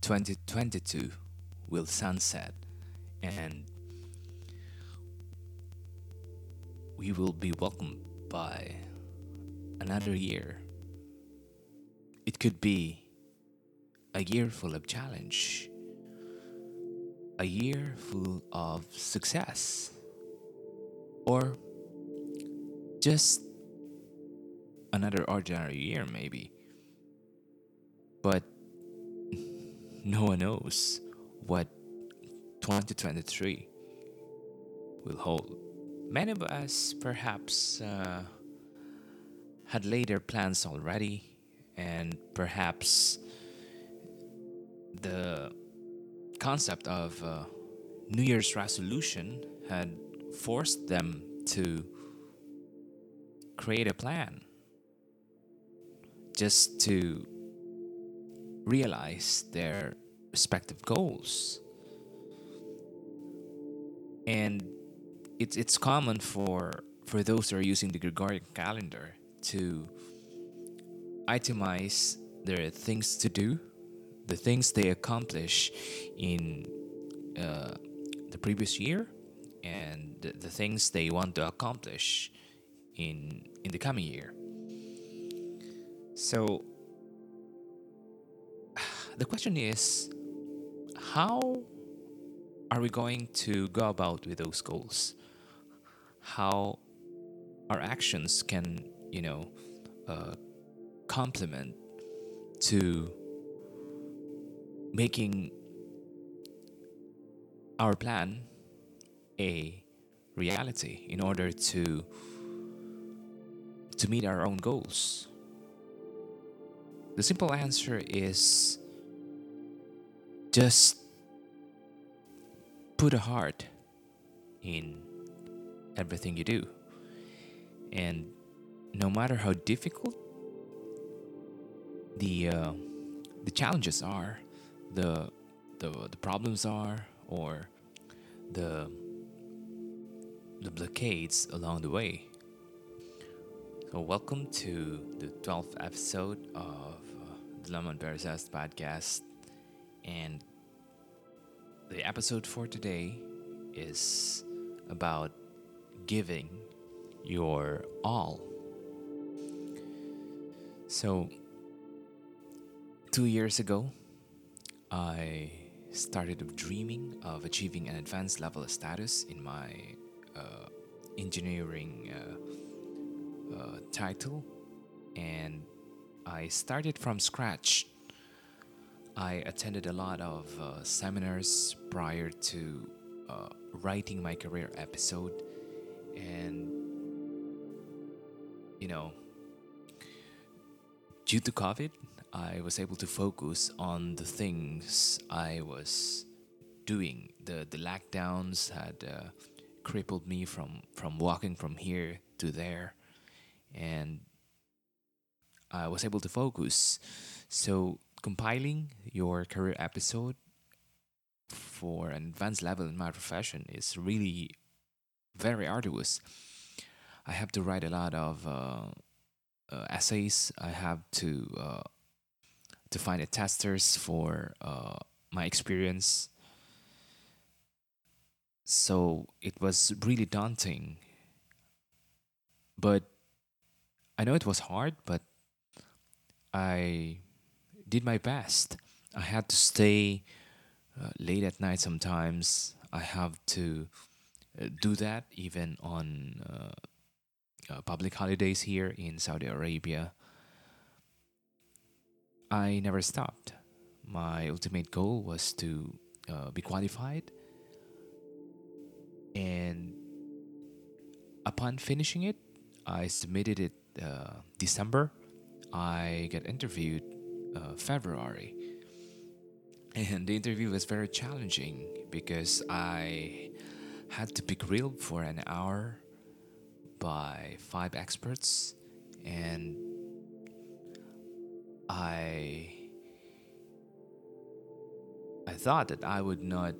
2022 will sunset and we will be welcomed by another year. It could be a year full of challenge, a year full of success, or just another ordinary year, maybe. But no one knows what 2023 will hold. Many of us perhaps uh, had laid their plans already, and perhaps the concept of uh, New Year's resolution had forced them to create a plan just to realize their respective goals. And it's it's common for for those who are using the Gregorian calendar to itemize their things to do, the things they accomplish in uh, the previous year, and the, the things they want to accomplish in in the coming year. So the question is how are we going to go about with those goals? How our actions can, you know, uh, complement to making our plan a reality in order to to meet our own goals. The simple answer is just put a heart in everything you do. And no matter how difficult the uh, the challenges are, the, the the problems are, or the the blockades along the way. So welcome to the 12th episode of uh, the Lemonbearzest podcast. And the episode for today is about giving your all. So, two years ago, I started dreaming of achieving an advanced level of status in my uh, engineering uh, uh, title, and I started from scratch I attended a lot of uh, seminars prior to uh, writing my career episode, and you know, due to COVID, I was able to focus on the things I was doing. The the lockdowns had uh, crippled me from from walking from here to there, and I was able to focus. So compiling your career episode for an advanced level in my profession is really very arduous. I have to write a lot of uh, uh, essays. I have to uh, to find a testers for uh, my experience. So it was really daunting. But I know it was hard, but I did my best. I had to stay uh, late at night sometimes. I have to uh, do that even on uh, uh, public holidays here in Saudi Arabia. I never stopped. My ultimate goal was to uh, be qualified. And upon finishing it, I submitted it uh, December. I got interviewed uh, February. And the interview was very challenging because I had to be grilled for an hour by five experts and I I thought that I would not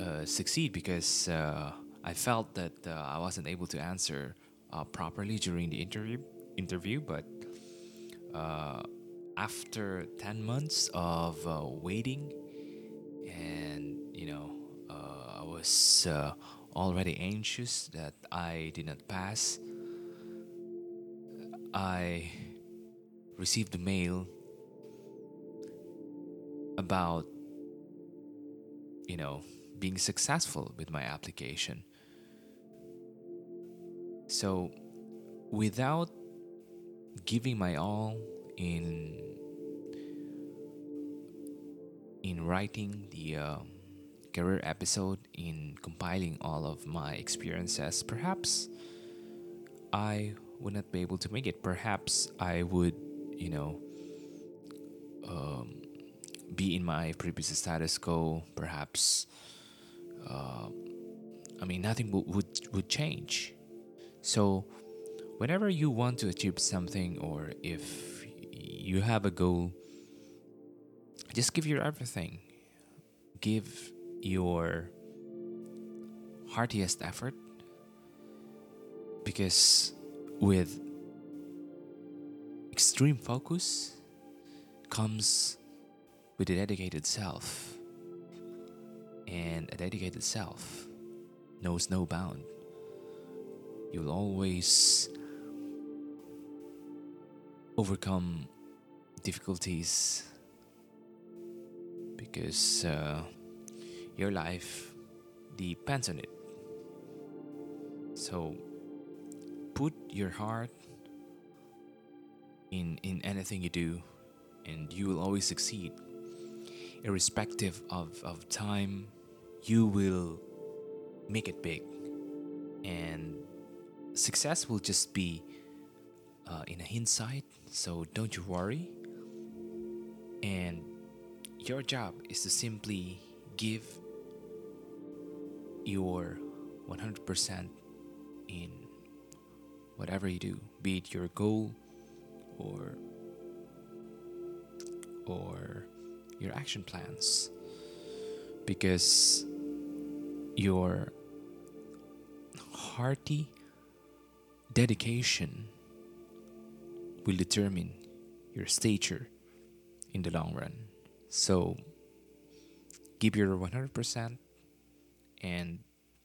uh, succeed because uh, I felt that uh, I wasn't able to answer uh, properly during the interview interview but uh, after 10 months of uh, waiting. And you know uh, i was uh, already anxious that i did not pass. I received a mail about you know being successful with my application. So without giving my all in in writing the uh, career episode in compiling all of my experiences perhaps i would not be able to make it. Perhaps i would you know um, be in my previous status quo. Perhaps uh, i mean nothing would, would would change. So whenever you want to achieve something or if you have a goal just give your everything. Give your heartiest effort because with extreme focus comes with a dedicated self and a dedicated self knows no bound. You'll always overcome difficulties because uh, your life depends on it. So put your heart in in anything you do and you will always succeed. Irrespective of, of time, you will make it big. And success will just be uh, in a hindsight, so don't you worry. And your job is to simply give your 100% in whatever you do, be it your goal or or your action plans. Because your hearty dedication will determine your stature in the long run. So give your 100% and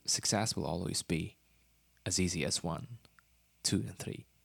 success will always be as easy as one, two, and three.